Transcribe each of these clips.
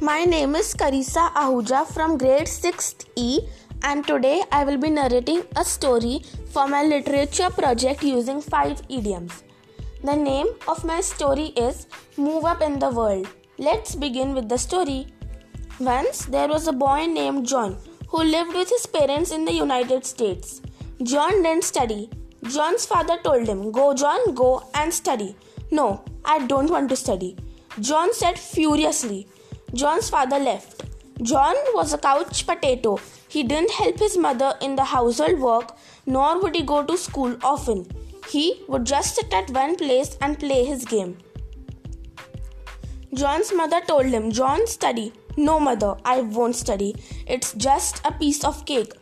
My name is Karisa Ahuja from grade 6th E and today I will be narrating a story for my literature project using 5 idioms. The name of my story is Move Up in the World. Let's begin with the story. Once there was a boy named John who lived with his parents in the United States. John didn't study. John's father told him, Go, John, go and study. No, I don't want to study. John said furiously. John's father left. John was a couch potato. He didn't help his mother in the household work, nor would he go to school often. He would just sit at one place and play his game. John's mother told him, John, study. No, mother, I won't study. It's just a piece of cake.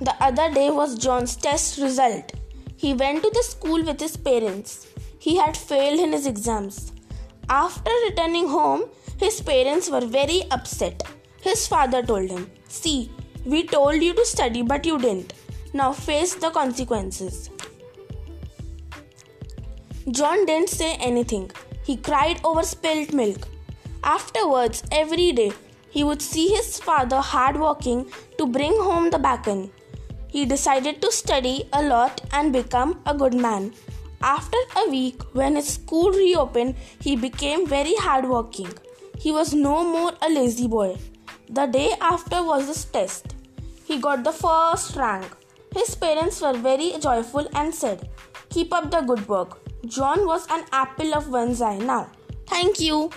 The other day was John's test result. He went to the school with his parents. He had failed in his exams. After returning home, his parents were very upset. His father told him, See, we told you to study, but you didn't. Now face the consequences. John didn't say anything. He cried over spilt milk. Afterwards, every day, he would see his father hard working to bring home the bacon. He decided to study a lot and become a good man. After a week, when his school reopened, he became very hardworking. He was no more a lazy boy. The day after was his test. He got the first rank. His parents were very joyful and said, Keep up the good work. John was an apple of one's eye now. Thank you.